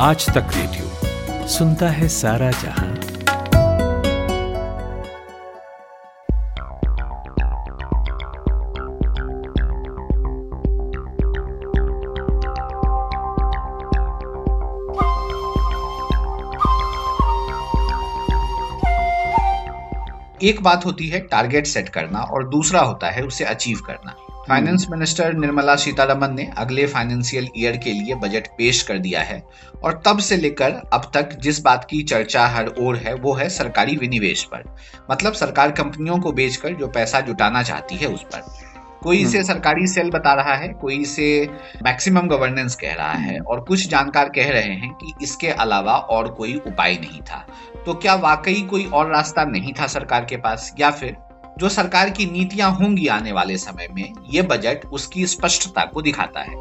आज तक रेडियो सुनता है सारा जहाँ। एक बात होती है टारगेट सेट करना और दूसरा होता है, उसे अचीव करना। फाइनेंस मिनिस्टर निर्मला सीतारमन ने अगले फाइनेंशियल ईयर के लिए बजट पेश कर दिया है और तब से लेकर अब तक जिस बात की चर्चा हर ओर है वो है सरकारी विनिवेश पर। मतलब सरकार कंपनियों को बेचकर जो पैसा जुटाना चाहती है उस पर। कोई इसे हम्म। सरकारी सेल बता रहा है कोई इसे मैक्सिमम गवर्नेंस कह रहा है और कुछ जानकार कह रहे हैं कि इसके अलावा और कोई उपाय नहीं था। तो क्या वाकई कोई और रास्ता नहीं था सरकार के पास या फिर जो सरकार की नीतियाँ होंगी आने वाले समय में ये बजट उसकी स्पष्टता को दिखाता है।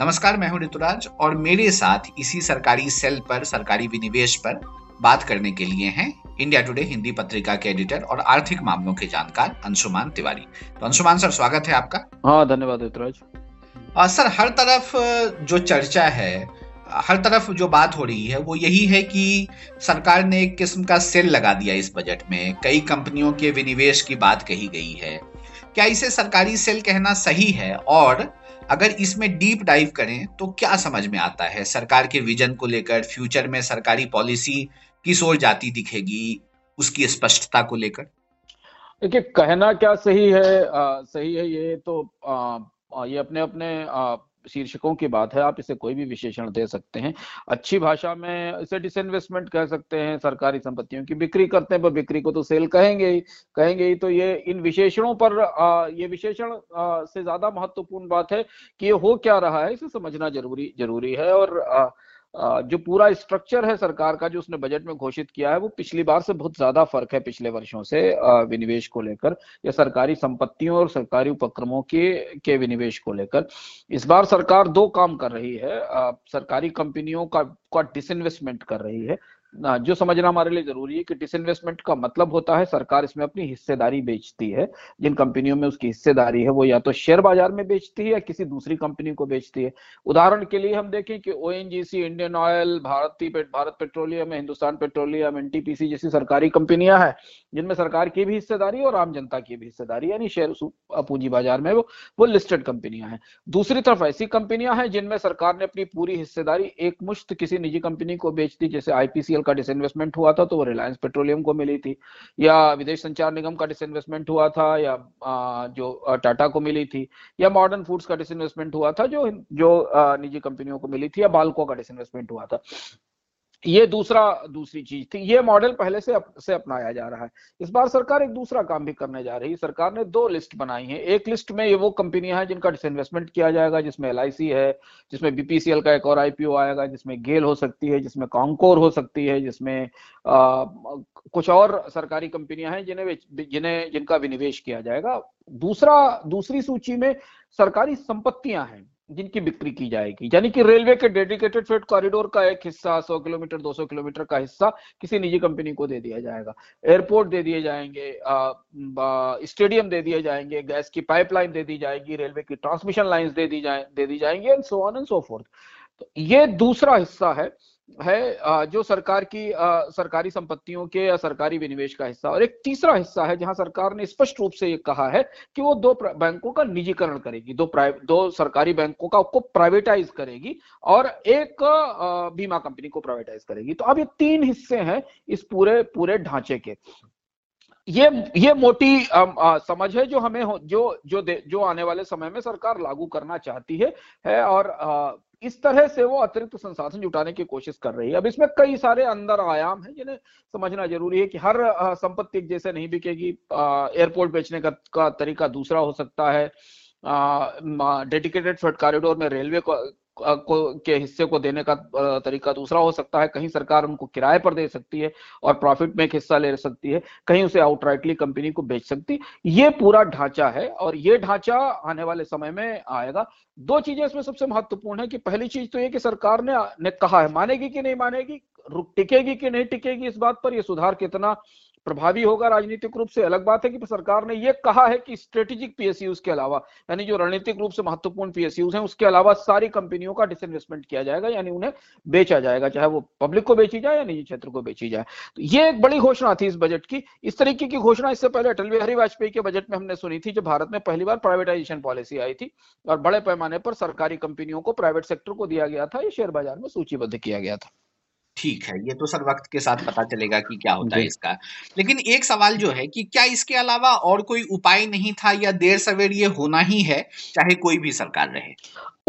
नमस्कार मैं हूँ ऋतुराज और मेरे साथ इसी सरकारी सेल पर सरकारी विनिवेश पर बात करने के लिए हैं इंडिया टुडे हिंदी पत्रिका के एडिटर और आर्थिक मामलों के जानकार अंशुमान तिवारी। तो अंशुमान सर स्वागत है आपका। हाँ धन्यवाद ऋतुराज। सर हर तरफ़ जो चर्चा है हर तरफ़ जो बात हो रही है वो यही है कि सरकार ने एक किस्म का सेल लगा दिया इस बजट में। कई कंपनियों के विनिवेश की बात कही गई है। क्या इसे सरकारी सेल कहना सही है? और अगर इसमें डीप डाइव करें तो क्या समझ में आता है? सरकार के विजन को लेकर फ्यूचर में सरकारी पॉलिसी किस ओर जाती दिखेगी? उसकी स्पष्टता को लेकर। देखिए कहना क्या सही है? आ, सही है ये तो आ, ये अपने अपने आ, शीर्षकों की बात है आप इसे कोई भी विशेषण दे सकते हैं। अच्छी भाषा में इसे डिसइन्वेस्टमेंट कह सकते हैं सरकारी संपत्तियों की बिक्री करते हैं पर बिक्री को तो सेल कहेंगे ही कहेंगे ही तो ये इन विशेषणों पर आ, ये विशेषण से ज़्यादा महत्वपूर्ण बात है कि ये हो क्या रहा है इसे समझना ज़रूरी ज़रूरी है और आ, जो पूरा स्ट्रक्चर है सरकार का, जो उसने बजट में घोषित किया है, वो पिछली बार से बहुत ज़्यादा फ़र्क है पिछले वर्षों से विनिवेश को लेकर, या सरकारी संपत्तियों और सरकारी उपक्रमों के के विनिवेश को लेकर। इस बार सरकार दो काम कर रही है सरकारी कंपनियों का का डिसइन्वेस्टमेंट कर रही है जो समझना हमारे लिए ज़रूरी है कि डिसइन्वेस्टमेंट का मतलब होता है सरकार इसमें अपनी हिस्सेदारी बेचती है। जिन कंपनियों में उसकी हिस्सेदारी है, वो या तो शेयर बाज़ार में बेचती है या किसी दूसरी कंपनी को बेचती है। उदाहरण के लिए हम देखें कि ओएनजीसी इंडियन ऑयल भारतीय Bharat petroleum, Hindustan petroleum NTPC जैसी सरकारी कंपनियाँ हैं, जिनमें सरकार की भी हिस्सेदारी और आम जनता की भी हिस्सेदारी यानी शेयर पूंजी बाज़ार में वो वो लिस्टेड कंपनियाँ हैं। दूसरी तरफ़ ऐसी कंपनियाँ हैं जिनमें सरकार ने अपनी पूरी हिस्सेदारी एक मुश्त किसी निजी कंपनी को बेच दी, जैसे आईपीसीएल का डिसइन्वेस्टमेंट हुआ था तो वो रिलायंस पेट्रोलियम को मिली थी। या विदेश संचार निगम का डिसइन्वेस्टमेंट हुआ था, या जो टाटा को मिली थी, या मॉडर्न फूड्स का डिसइन्वेस्टमेंट हुआ था, जो जो निजी कंपनियों को मिली थी, या बालको का डिसइन्वेस्टमेंट हुआ था। ये दूसरा दूसरी चीज़ थी ये मॉडल पहले से अप, से अपनाया जा रहा है। इस बार सरकार एक दूसरा काम भी करने जा रही है। सरकार ने दो लिस्ट बनाई है। एक लिस्ट में ये वो कंपनियाँ हैं जिनका डिसइन्वेस्टमेंट किया जाएगा जिसमें LIC है जिसमें बीपीसीएल का एक और आईपीओ आएगा जिसमें गेल हो सकती है जिसमें कॉन्कोर हो सकती है जिसमें आ, कुछ और सरकारी कंपनियाँ हैं जिन्हें जिन्हें जिनका विनिवेश किया जाएगा। दूसरा दूसरी सूची में सरकारी संपत्तियाँ हैं। जिनकी बिक्री की जाएगी, यानी कि रेलवे के डेडिकेटेड फ्रेट कॉरिडोर का एक हिस्सा 100 किलोमीटर 200 किलोमीटर का हिस्सा किसी निजी कंपनी को दे दिया जाएगा। एयरपोर्ट दे दिए जाएँगे स्टेडियम दे दिए जाएँगे, गैस की पाइपलाइन दे दी जाएगी, रेलवे की ट्रांसमिशन लाइन दे दी जाए, दे दी जाएँगी and so on and so forth तो ये दूसरा हिस्सा है है जो सरकार की सरकारी संपत्तियों के या सरकारी विनिवेश का हिस्सा। और एक तीसरा हिस्सा है जहाँ सरकार ने स्पष्ट रूप से ये कहा है कि वो दो बैंकों का निजीकरण करेगी। दो दो सरकारी बैंकों का को प्राइवेटाइज करेगी और एक बीमा कंपनी को प्राइवेटाइज करेगी। तो अब ये तीन हिस्से हैं इस पूरे पूरे ढांचे के। ये ये मोटी आ, आ, समझ है जो हमें जो जो जो आने वाले समय में सरकार लागू करना चाहती है है और आ, इस तरह से वो अतिरिक्त संसाधन जुटाने की कोशिश कर रही है। अब इसमें कई सारे अंदर आयाम है जिन्हें समझना ज़रूरी है कि हर संपत्ति जैसे नहीं बिकेगी। एयरपोर्ट बेचने का, का तरीका दूसरा हो सकता है। डेडिकेटेड फ्लड कॉरिडोर में रेलवे को को हिस्से को देने का तरीका दूसरा हो सकता है। कहीं सरकार उनको किराए पर दे सकती है और प्रॉफिट में एक हिस्सा ले सकती है। कहीं उसे आउटराइटली कंपनी को बेच सकती है। ये पूरा ढांचा है और ये ढांचा आने वाले समय में आएगा। दो चीज़ें इसमें सबसे महत्वपूर्ण है कि पहली चीज़ तो ये कि सरकार ने ने कहा है। मानेगी कि नहीं मानेगी? रुक, टिकेगी कि नहीं टिकेगी इस बात पर? यह सुधार कितना प्रभावी होगा राजनीतिक रूप से? अलग बात है कि सरकार ने यह कहा है कि स्ट्रेटेजिक पीएसयूज के अलावा, यानी जो रणनीतिक रूप से महत्वपूर्ण पीएसयूज हैं, उसके अलावा सारी कंपनियों का डिसइन्वेस्टमेंट किया जाएगा, यानी उन्हें बेचा जाएगा, चाहे वो पब्लिक को बेची जाए या निजी क्षेत्र को बेची जाए। तो ये एक बड़ी घोषणा थी इस बजट की। इस तरीके की घोषणा इससे पहले अटल बिहारी वाजपेयी के बजट में हमने सुनी थी, जब भारत में पहली बार प्राइवेटाइजेशन पॉलिसी आई थी, और बड़े पैमाने पर सरकारी कंपनियों को प्राइवेट सेक्टर को दिया गया था, ये शेयर बाज़ार में सूचीबद्ध किया गया था। ठीक है ये तो सर वक्त के साथ पता चलेगा कि क्या होता है इसका। लेकिन एक सवाल जो है कि क्या इसके अलावा और कोई उपाय नहीं था या देर सवेर ये होना ही है चाहे कोई भी सरकार रहे?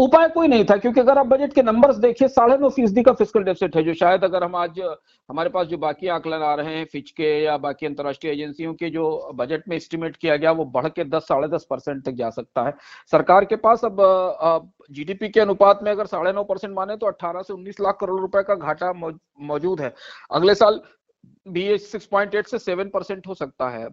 उपाय कोई नहीं था, क्योंकि अगर आप बजट के नंबर्स देखिए, साढ़े नौ फ़ीसदी का फ़िज़िकल डेफिसिट है जो शायद अगर हम आज, हमारे पास जो बाकी आंकलन आ रहे हैं फिच के या बाकी अंतर्राष्ट्रीय एजेंसियों के जो बजट में एस्टिमेट किया गया, वो बढ़ के दस, साढ़े दस परसेंट तक जा सकता है। सरकार के पास अब जीडीपी के अनुपात में अगर साढ़े नौ परसेंट माने तो अट्ठारह से उन्नीस लाख करोड़ रुपए का घाटा मौजूद है। अगले साल भी सिक्स पॉइंट एट से सेवन परसेंट हो सकता है।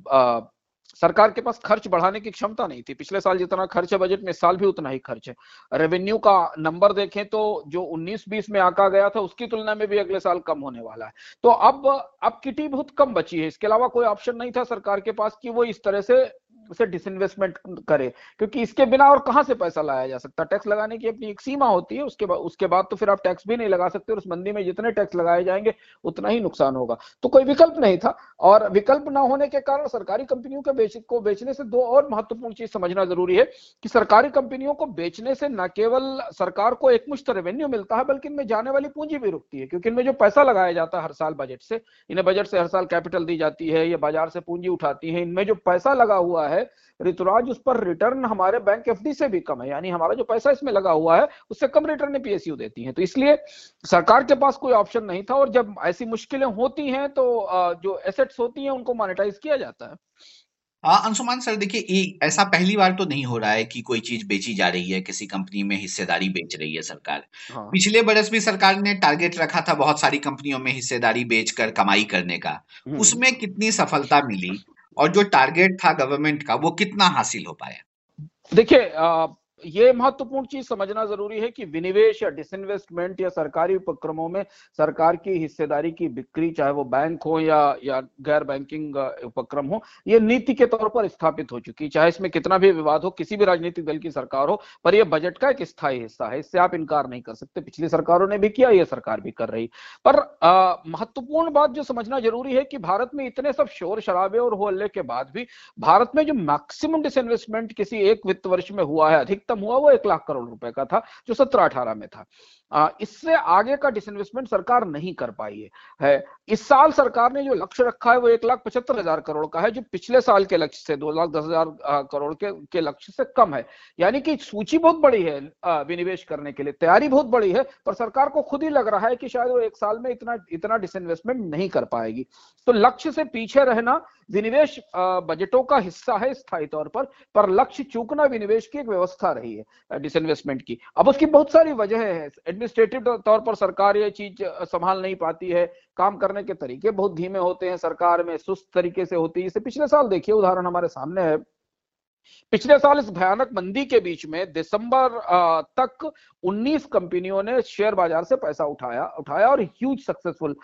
सरकार के पास खर्च बढ़ाने की क्षमता नहीं थी। पिछले साल जितना खर्च है, बजट में इस साल भी उतना ही खर्च है। रेवेन्यू का नंबर देखें तो जो 19-20 में आका गया था, उसकी तुलना में भी अगले साल कम होने वाला है। तो अब अब किटी बहुत कम बची है। इसके अलावा कोई ऑप्शन नहीं था सरकार के पास कि वो इस तरह से उसे डिसइन्वेस्टमेंट करे, क्योंकि इसके बिना और कहाँ से पैसा लाया जा सकता? है टैक्स लगाने की अपनी एक सीमा होती है, उसके बाद उसके बाद तो फिर आप टैक्स भी नहीं लगा सकते और उस मंदी में जितने टैक्स लगाए जाएँगे, उतना ही नुकसान होगा। तो कोई विकल्प नहीं था, और विकल्प ना होने के कारण सरकारी कंपनियों के बेच, को बेचने से दो और महत्वपूर्ण चीज़ समझना ज़रूरी है कि सरकारी कंपनियों को बेचने से न केवल सरकार को एक मुश्त रेवेन्यू मिलता है, बल्कि इनमें जाने वाली पूंजी भी रुकती है, क्योंकि इनमें जो पैसा लगाया जाता है हर साल बजट से, इन्हें बजट से हर साल कैपिटल दी जाती है, या बाज़ार से पूंजी उठाती है, इनमें जो पैसा लगा हुआ है ऋतुराज उस पर रिटर्न हमारे बैंक एफडी से भी कम है। यानी हमारा जो पैसा इसमें लगा हुआ है उससे कम रिटर्न पीएसयू देती है। तो इसलिए सरकार के पास कोई ऑप्शन नहीं था और जब ऐसी मुश्किलें होती हैं तो जो एसेट्स होती हैं उनको मोनेटाइज किया जाता है। अंशुमान सर देखिए ऐसा पहली बार तो नहीं हो रहा है कि कोई चीज़ बेची जा रही है किसी कंपनी में हिस्सेदारी बेच रही है सरकार। हाँ। पिछले बरस भी सरकार ने टारगेट रखा था बहुत सारी कंपनियों में हिस्सेदारी बेचकर कमाई करने का। हम्म। उसमें कितनी सफलता मिली? और जो टारगेट था गवर्नमेंट का वो कितना हासिल हो पाया? देखिए ये महत्वपूर्ण चीज़ समझना ज़रूरी है कि विनिवेश या डिसइन्वेस्टमेंट या सरकारी उपक्रमों में सरकार की हिस्सेदारी की बिक्री, चाहे वो बैंक हो या या गैर बैंकिंग उपक्रम हो, ये नीति के तौर पर स्थापित हो चुकी है। चाहे इसमें कितना भी विवाद हो, किसी भी राजनीतिक दल की सरकार हो, पर यह बजट का एक स्थायी हिस्सा है, इससे आप इनकार नहीं कर सकते। पिछली सरकारों ने भी किया, ये सरकार भी कर रही पर महत्वपूर्ण बात जो समझना ज़रूरी है कि भारत में इतने सब शोर शराबे और होल्ले के बाद भी भारत में जो मैक्सिमम डिसइन्वेस्टमेंट किसी एक वित्त वर्ष में हुआ है, अधिक खत्म हुआ वो एक लाख करोड़ रुपए का था जो सत्रह अठारह में था। इससे आगे का डिसइन्वेस्टमेंट सरकार नहीं कर पाई है, इस साल सरकार ने जो लक्ष्य रखा है वो एक लाख पचहत्तर हज़ार करोड़ का है जो पिछले साल के लक्ष्य से दो लाख दस हज़ार करोड़ के, के लक्ष्य से कम है। यानी कि सूची बहुत बड़ी है विनिवेश करने के लिए। तैयारी बहुत बड़ी है पर सरकार को खुद ही लग रहा है कि शायद वो एक साल में इतना इतना डिसइन्वेस्टमेंट नहीं कर पाएगी। तो लक्ष्य से पीछे रहना विनिवेश बजटों का हिस्सा है स्थायी तौर पर पर लक्ष्य चूकना विनिवेश की एक व्यवस्था रही है डिसइन्वेस्टमेंट की। अब उसकी बहुत सारी वजह है एडमिनिस्ट्रेटिव तौर पर सरकार ये चीज़ संभाल नहीं पाती है। काम करने के तरीके बहुत धीमे होते हैं, सरकार में सुस्त तरीके से होती है। इसे पिछले साल देखिए, उदाहरण हमारे सामने है। पिछले साल इस भयानक मंदी के बीच में दिसंबर तक 19 कंपनियों ने शेयर बाज़ार से पैसा उठाया उठाया और ह्यूज सक्सेसफुल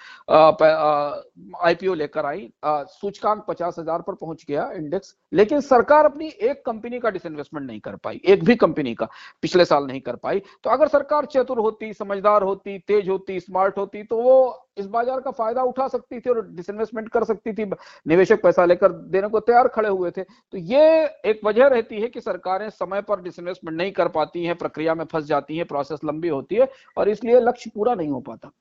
आईपीओ लेकर आई। सूचकांक पचास हज़ार पर पहुँच गया इंडेक्स लेकिन सरकार अपनी एक कंपनी का डिसइन्वेस्टमेंट नहीं कर पाई, एक भी कंपनी का पिछले साल नहीं कर पाई। तो अगर सरकार चतुर होती, समझदार होती, तेज होती स्मार्ट होती तो वो इस बाज़ार का फ़ायदा उठा सकती थी और डिसइन्वेस्टमेंट कर सकती थी निवेशक पैसा लेकर देने को तैयार खड़े हुए थे तो ये एक वजह रहती है कि सरकारें समय पर डिसइन्वेस्टमेंट नहीं कर पाती हैं प्रक्रिया में फंस जाती हैं प्रोसेस लंबी होती है और इसलिए लक्ष्य पूरा नहीं हो पाता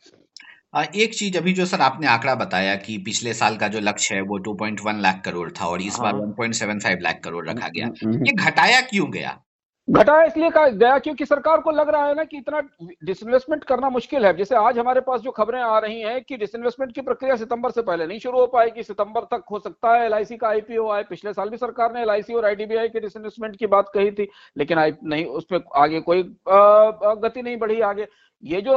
एक चीज़ अभी जो सर आपने आंकड़ा बताया कि पिछले साल का जो लक्ष्य है वो 2.1 लाख करोड़ था और इस बार 1.75 हाँ। लाख करोड़ रखा गया हम्म, हम्म, हम्म। ये घटाया क्यों गया घटाया इसलिए कहा गया क्योंकि सरकार को लग रहा है ना कि इतना डिसइन्वेस्टमेंट करना मुश्किल है। जैसे आज हमारे पास जो खबरें आ रही हैं कि डिसइन्वेस्टमेंट की प्रक्रिया सितंबर से पहले नहीं शुरू हो पाएगी। सितंबर तक हो सकता है एलआईसी का आईपीओ आए। पिछले साल भी सरकार ने एलआईसी और आईडीबीआई के डिसइन्वेस्टमेंट की बात कही थी, लेकिन आई नहीं, उसमें आगे कोई गति नहीं बढ़ी आगे। ये जो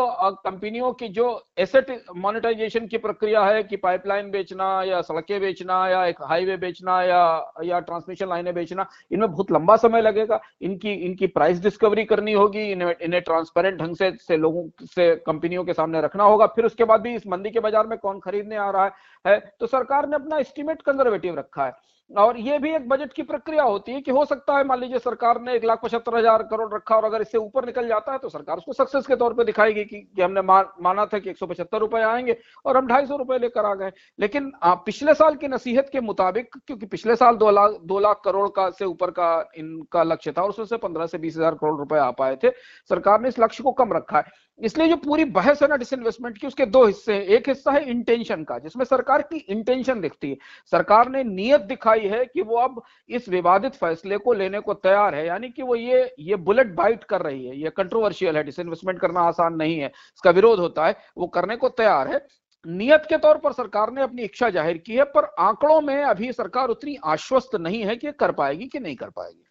कंपनियों की जो एसेट मोनेटाइजेशन की प्रक्रिया है कि पाइपलाइन बेचना या सड़कें बेचना या एक हाईवे बेचना या या ट्रांसमिशन लाइनें बेचना, इनमें बहुत लंबा समय लगेगा। इनकी इनकी प्राइस डिस्कवरी करनी होगी, इन्हें इन्हें ट्रांसपेरेंट ढंग से से लोगों से, कंपनियों के सामने रखना होगा। फिर उसके बाद भी इस मंदी के बाज़ार में कौन खरीदने आ रहा है तो सरकार ने अपना एस्टिमेट कंजर्वेटिव रखा है। और ये भी एक बजट की प्रक्रिया होती है कि हो सकता है मान लीजिए सरकार ने एक लाख पचहत्तर हज़ार करोड़ रखा और अगर इससे ऊपर निकल जाता है तो सरकार उसको सक्सेस के तौर पे दिखाएगी कि, कि हमने मा, माना था कि एक सौ पचहत्तर रुपए आएँगे और हम ढाई सौ रुपए लेकर आ गए। लेकिन आ, पिछले साल की नसीहत के मुताबिक क्योंकि पिछले साल दो लाख दो लाख करोड़ का से ऊपर का इनका लक्ष्य था और उसमें से पंद्रह से बीस हज़ार करोड़ रुपए आ पाए थे सरकार ने इस लक्ष्य को कम रखा है। इसलिए जो पूरी बहस है ना डिसइन्वेस्टमेंट की, उसके दो हिस्से हैं। एक हिस्सा है इंटेंशन का, जिसमें सरकार की इंटेंशन दिखती है। सरकार ने नीयत दिखाई है कि वो अब इस विवादित फैसले को लेने को तैयार है। यानी कि वो ये ये बुलेट बाइट कर रही है। ये कंट्रोवर्शियल है। डिसइन्वेस्टमेंट करना आसान नहीं है। इसका विरोध होता है। वो करने को तैयार है। नियत के तौर पर सरकार ने अपनी इच्छा ज़ाहिर की है, पर आंकड़ों में अभी सरकार उतनी आश्वस्त नहीं है कि कर पाएगी कि नहीं कर पाएगी।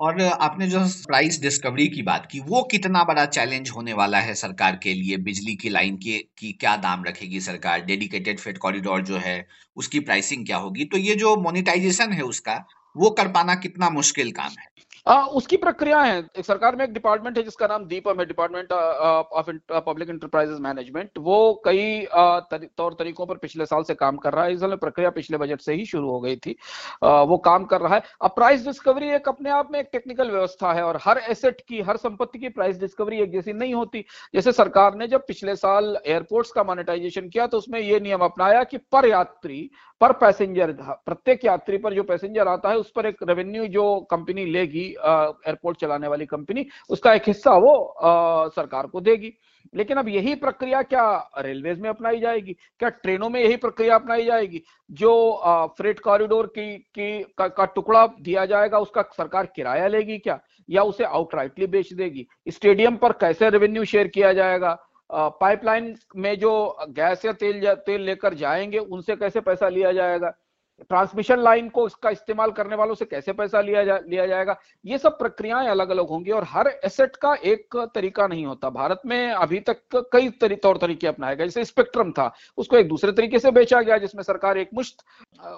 और आपने जो प्राइस डिस्कवरी की बात की, वो कितना बड़ा चैलेंज होने वाला है सरकार के लिए? बिजली की लाइन के, की क्या दाम रखेगी सरकार? डेडिकेटेड फेड कॉरिडोर जो है, उसकी प्राइसिंग क्या होगी? तो ये जो मोनिटाइजेशन है उसका, वो कर पाना कितना मुश्किल काम है? आ, उसकी प्रक्रिया है। एक सरकार में एक डिपार्टमेंट है जिसका नाम दीपम है department of public enterprises management वो कई तरी, तौर तरीकों पर पिछले साल से काम कर रहा है। इस प्रक्रिया पिछले बजट से ही शुरू हो गई थी। आ, वो काम कर रहा है। अब प्राइस डिस्कवरी एक अपने आप में एक टेक्निकल व्यवस्था है और हर एसेट की हर संपत्ति की प्राइस डिस्कवरी एक जैसी नहीं होती। जैसे सरकार ने जब पिछले साल एयरपोर्ट्स का मोनिटाइजेशन किया तो उसमें ये नियम अपनाया कि पर यात्री पर पैसेंजर प्रत्येक यात्री पर जो पैसेंजर आता है उस पर एक रेवेन्यू जो कंपनी लेगी एयरपोर्ट चलाने वाली कंपनी उसका एक हिस्सा वो आ, सरकार को देगी। लेकिन अब यही प्रक्रिया क्या रेलवेज में अपनाई जाएगी? क्या ट्रेनों में यही प्रक्रिया अपनाई जाएगी? जो फ्रेट कॉरिडोर की, की का, का टुकड़ा दिया जाएगा उसका सरकार किराया लेगी क्या? या उसे आउटराइटली बेच देगी? स्टेडियम पर कैसे रेवेन्यू शेयर किया जाएगा? पाइपलाइन में जो गैस या तेल तेल लेकर जाएँगे उनसे कैसे पैसा लिया जाएगा? ट्रांसमिशन लाइन को इसका इस्तेमाल करने वालों से कैसे पैसा लिया जा, लिया जाएगा? ये सब प्रक्रियाएँ अलग अलग होंगी और हर एसेट का एक तरीका नहीं होता। भारत में अभी तक कई तरी, तौर तरीके अपनाए गए। जैसे स्पेक्ट्रम था उसको एक दूसरे तरीके से बेचा गया जिसमें सरकार एक मुश्त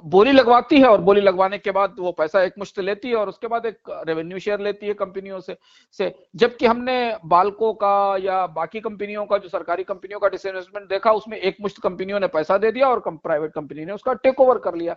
बोली लगवाती है और बोली लगवाने के बाद वो पैसा एक मुश्त लेती है और उसके बाद एक रेवेन्यू शेयर लेती है कंपनियों से से। जबकि हमने बालको का या बाकी कंपनियों का जो सरकारी कंपनियों का डिसइन्वेस्टमेंट देखा उसमें एक मुश्त कंपनियों ने पैसा दे दिया और प्राइवेट कंपनी ने उसका टेक ओवर कर लिया।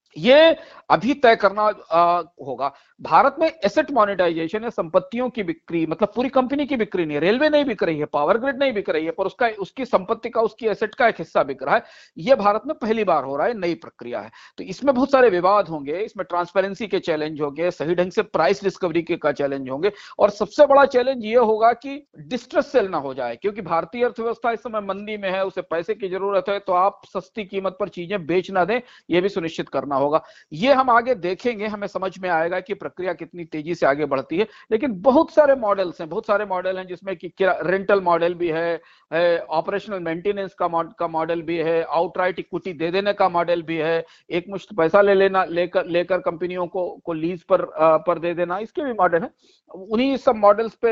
ये अभी तय करना आ, होगा। भारत में एसेट मोनेटाइजेशन है संपत्तियों की बिक्री मतलब पूरी कंपनी की बिक्री नहीं रेलवे नहीं बिक रही है पावर ग्रिड नहीं बिक रही है पर उसका उसकी संपत्ति का उसकी एसेट का एक हिस्सा बिक रहा है। यह भारत में पहली बार हो रहा है नई प्रक्रिया है। तो इसमें बहुत सारे विवाद होंगे इसमें ट्रांसपेरेंसी के चैलेंज होंगे सही ढंग से प्राइस डिस्कवरी के का चैलेंज होंगे और सबसे बड़ा चैलेंज ये होगा कि डिस्ट्रेस सेल ना हो जाए क्योंकि भारतीय अर्थव्यवस्था इस समय मंदी में है उसे पैसे की ज़रूरत है तो आप सस्ती कीमत पर चीज़ें बेच ना दें यह भी सुनिश्चित करना होगा। ये हम आगे देखेंगे हमें समझ में आएगा कि प्रक्रिया कितनी तेज़ी से आगे बढ़ती है। लेकिन बहुत सारे मॉडल्स हैं बहुत सारे मॉडल हैं जिसमें कि रेंटल मॉडल भी है, है ऑपरेशनल मेंटेनेंस का का मॉडल भी है आउटराइट इक्विटी दे देने का मॉडल भी है एक मुश्त पैसा ले लेना लेकर लेकर कंपनियों को को लीज पर पर दे देना इसके भी मॉडल है। उन्हीं सब मॉडल्स पे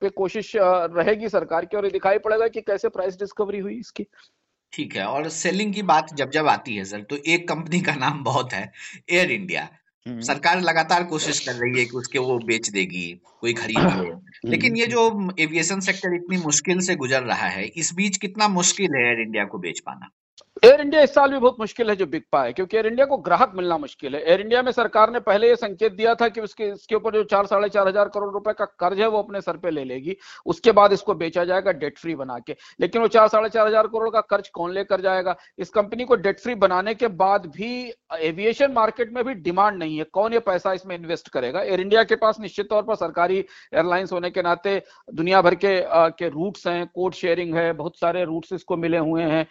पे कोशिश रहेगी सरकार की और ये दिखाई पड़ेगा कि कैसे प्राइस डिस्कवरी हुई इसकी। ठीक है और सेलिंग की बात जब जब आती है सर तो एक कंपनी का नाम बहुत है एयर इंडिया हम्म। सरकार लगातार कोशिश कर रही है कि उसके वो बेच देगी कोई खरीद ले हम्म। लेकिन ये जो एविएशन सेक्टर इतनी मुश्किल से गुजर रहा है इस बीच कितना मुश्किल है एयर इंडिया को बेच पाना एयर इंडिया इस साल भी बहुत मुश्किल है जो बिक पाए, क्योंकि एयर इंडिया को ग्राहक मिलना मुश्किल है। एयर इंडिया में सरकार ने पहले ये संकेत दिया था कि उसके, इसके ऊपर जो चार, साढ़े चार हज़ार करोड़ रुपए का कर्ज है, वो अपने सर पे ले लेगी। उसके बाद इसको बेचा जाएगा डेट फ्री बना के। लेकिन वो चार, साढ़े चार हज़ार करोड़ का कर्ज कौन लेकर जाएगा? इस कंपनी को डेट फ्री बनाने के बाद भी एविएशन मार्केट में भी डिमांड नहीं है। कौन ये पैसा इसमें इन्वेस्ट करेगा? एयर इंडिया के पास निश्चित तौर पर सरकारी एयरलाइंस होने के नाते दुनिया भर के के रूट्स हैं कोड शेयरिंग है, बहुत सारे रूट्स इसको मिले हुए हैं।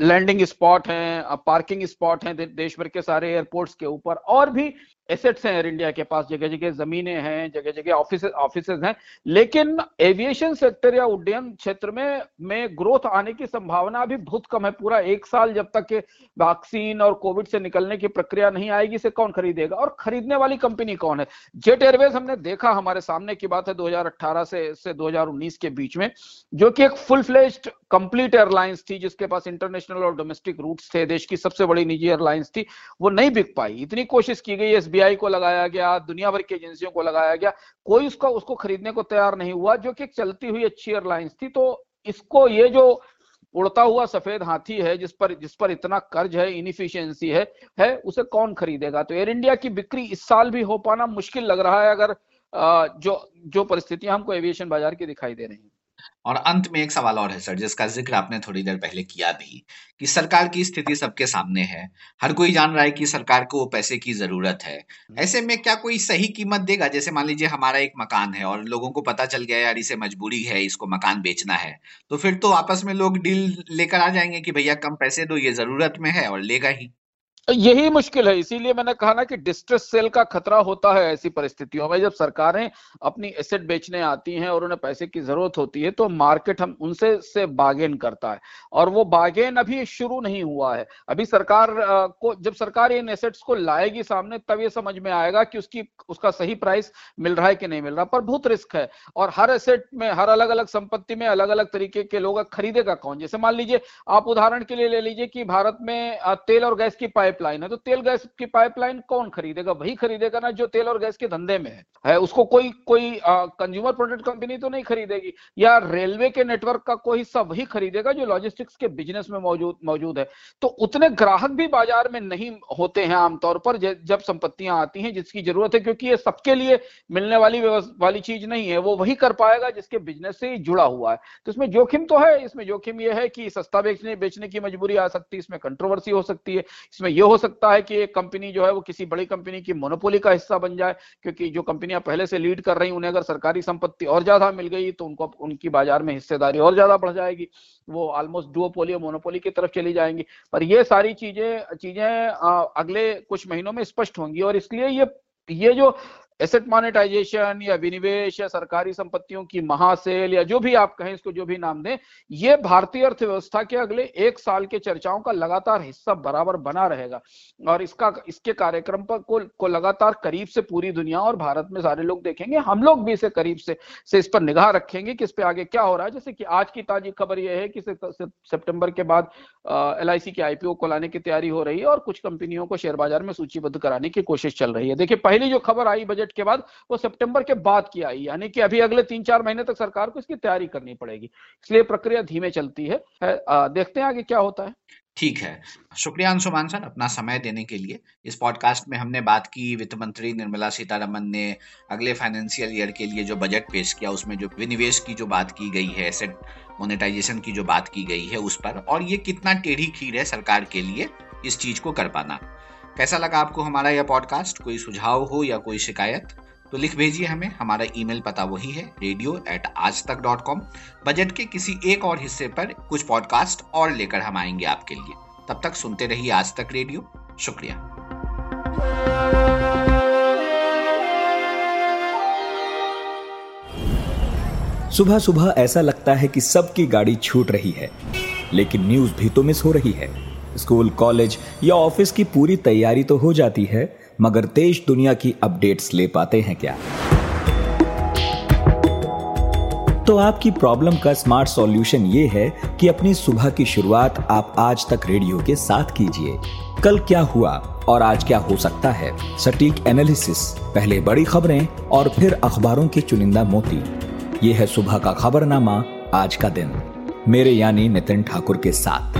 लैंडिंग स्पॉट हैं पार्किंग स्पॉट हैं देश भर के सारे एयरपोर्ट्स के ऊपर और भी एसेट्स हैं एयर इंडिया के पास जगह जगह जमीनें हैं जगह जगह ऑफ़िस ऑफ़िस हैं। लेकिन एविएशन सेक्टर या उड्डयन क्षेत्र में में ग्रोथ आने की संभावना अभी बहुत कम है। पूरा एक साल जब तक वैक्सीन और कोविड से निकलने की प्रक्रिया नहीं आएगी, इसे कौन खरीदेगा? और खरीदने वाली कंपनी कौन है? जेट एयरवेज हमने देखा हमारे सामने की बात है दो से से दो हज़ार उन्नीस के बीच में, जो कि एक फुल फ्लेज्ड कंप्लीट एयरलाइंस थी, जिसके पास इंटरनेशनल और डोमेस्टिक रूट्स थे। देश की सबसे बड़ी निजी एयरलाइंस थी, वो नहीं बिक पाई। इतनी कोशिश की गई एस एफबीआई को लगाया गया, दुनिया भर की एजेंसियों को लगाया गया, कोई उसका, उसको खरीदने को तैयार नहीं हुआ, जो कि चलती हुई अच्छी एयरलाइंस थी। तो इसको ये जो उड़ता हुआ सफ़ेद हाथी है, जिस पर जिस पर इतना कर्ज है इनफिशियंसी है है, उसे कौन खरीदेगा? तो एयर इंडिया की बिक्री इस साल भी हो पाना मुश्किल लग रहा है, अगर जो जो परिस्थितियाँ हमको एविएशन बाज़ार की दिखाई दे रही हैं। और अंत में एक सवाल और है सर जिसका ज़िक्र आपने थोड़ी देर पहले किया भी कि सरकार की स्थिति सबके सामने है। हर कोई जान रहा है कि सरकार को पैसे की ज़रूरत है। हम्म। ऐसे में क्या कोई सही कीमत देगा? जैसे मान लीजिए हमारा एक मकान है और लोगों को पता चल गया यार इसे मजबूरी है इसको मकान बेचना है। तो फिर तो आपस में लोग डील लेकर आ जाएँगे कि भैया कम पैसे दो ये ज़रूरत में है और लेगा ही। यही मुश्किल है। इसीलिए मैंने कहा ना कि डिस्ट्रेस सेल का खतरा होता है ऐसी परिस्थितियों में। जब सरकारें अपनी एसेट बेचने आती हैं और उन्हें पैसे की ज़रूरत होती है तो मार्केट हम उनसे, से बागेन करता है। और वो बागेन अभी शुरू नहीं हुआ है। अभी सरकार को, जब सरकार इन एसेट्स को लाएगी सामने, तब ये समझ में आएगा कि उसकी, उसका सही प्राइस मिल रहा है कि नहीं मिल रहा। पर बहुत रिस्क है और हर एसेट में, हर अलग अलग संपत्ति में अलग अलग तरीके के लोग खरीदेगा कौन? जैसे मान लीजिए, आप उदाहरण के लिए ले लीजिए कि भारत में तेल और गैस की पाइप पाइपलाइन है तो तेल गैस की पाइपलाइन कौन खरीदेगा? वही खरीदेगा ना जो तेल और गैस के धंधे में है, है उसको कोई कोई कंज्यूमर प्रोडक्ट कंपनी तो नहीं खरीदेगी या रेलवे के नेटवर्क का कोई हिस्सा वही खरीदेगा जो लॉजिस्टिक्स के बिज़नेस में मौजूद मौजूद है। तो उतने ग्राहक भी बाज़ार में नहीं होते हैं आमतौर पर जब संपत्तियाँ आती हैं जिसकी ज़रूरत है क्योंकि ये सबके लिए मिलने वाली वाली चीज़ नहीं है वो वही कर पाएगा जिसके बिज़नेस से जुड़ा हुआ है। तो इसमें जोखिम तो है इसमें जोखिम यह है कि सस्ता बेचने बेचने की मजबूरी आ सकती है इसमें कंट्रोवर्सी हो सकती है इसमें यह हो सकता है कि एक कंपनी जो है वो किसी बड़ी कंपनी की मोनोपोली का हिस्सा बन जाए, क्योंकि जो कंपनियाँ पहले से लीड कर रही उन्हें अगर सरकारी संपत्ति और ज़्यादा मिल गई तो उनको उनकी बाज़ार में हिस्सेदारी और ज़्यादा बढ़ जाएगी। वो ऑलमोस्ट डुओपोली और मोनोपोली की तरफ़ चली जाएँगी। पर ये सारी चीज़ें चीज़ें अगले कुछ महीनों में स्पष्ट होंगी और इसलिए ये ये जो एसेट मोनेटाइजेशन या विनिवेश या सरकारी संपत्तियों की महासेल या जो भी आप कहें इसको जो भी नाम दें ये भारतीय अर्थव्यवस्था के अगले एक साल के चर्चाओं का लगातार हिस्सा बराबर बना रहेगा। और इसका इसके कार्यक्रम पर को, को लगातार करीब से पूरी दुनिया और भारत में सारे लोग देखेंगे। हम लोग भी इसे करीब से से इस पर निगाह रखेंगे कि इस पर आगे क्या हो रहा है। जैसे कि आज की ताजी खबर यह है कि सितंबर के बाद एल आई की आईपीओ को लाने की तैयारी हो रही है और कुछ कंपनियों को शेयर बाज़ार में सूचीबद्ध कराने की कोशिश चल रही है। देखिए पहली जो खबर आई बजट बजट के बाद वो सितंबर के बाद की आई यानी कि अभी अगले तीन चार महीने तक सरकार को इसकी तैयारी करनी पड़ेगी। इसलिए प्रक्रिया धीमे चलती है, देखते हैं आगे क्या होता है। ठीक है। शुक्रिया अंशुमान सर अपना समय देने के लिए। इस पॉडकास्ट में हमने बात की वित्त मंत्री निर्मला सीतारमन ने अगले फाइनेंशियल ईयर के लिए जो बजट पेश किया उसमें जो विनिवेश की जो बात की गई है एसेट मोनेटाइजेशन की जो बात की गई है उस पर और ये कितना टेढ़ी खीर है सरकार के लिए इस चीज़ को कर पाना। कैसा लगा आपको हमारा यह पॉडकास्ट कोई सुझाव हो या कोई शिकायत? तो लिख भेजिए हमें। हमारा ईमेल पता वही है रेडियो एट आज तक डॉट कॉम बजट के किसी एक और हिस्से पर कुछ पॉडकास्ट और लेकर हम आएँगे आपके लिए। तब तक सुनते रहिए आज तक रेडियो शुक्रिया। सुबह सुबह ऐसा लगता है कि सबकी गाड़ी छूट रही है, लेकिन न्यूज़ भी तो मिस हो रही है। स्कूल, कॉलेज या ऑफ़िस की पूरी तैयारी तो हो जाती है, मगर देश दुनिया की अपडेट्स ले पाते हैं क्या? तो आपकी प्रॉब्लम का स्मार्ट सॉल्यूशन ये है कि अपनी सुबह की शुरुआत आप आज तक रेडियो के साथ कीजिए। कल क्या हुआ और आज क्या हो सकता है? सटीक एनालिसिस, पहले बड़ी खबरें और फिर अखबारों के चुनिंदा मोती। ये है सुबह का खबरनामा आज का दिन। मेरे यानी नितिन ठाकुर के साथ।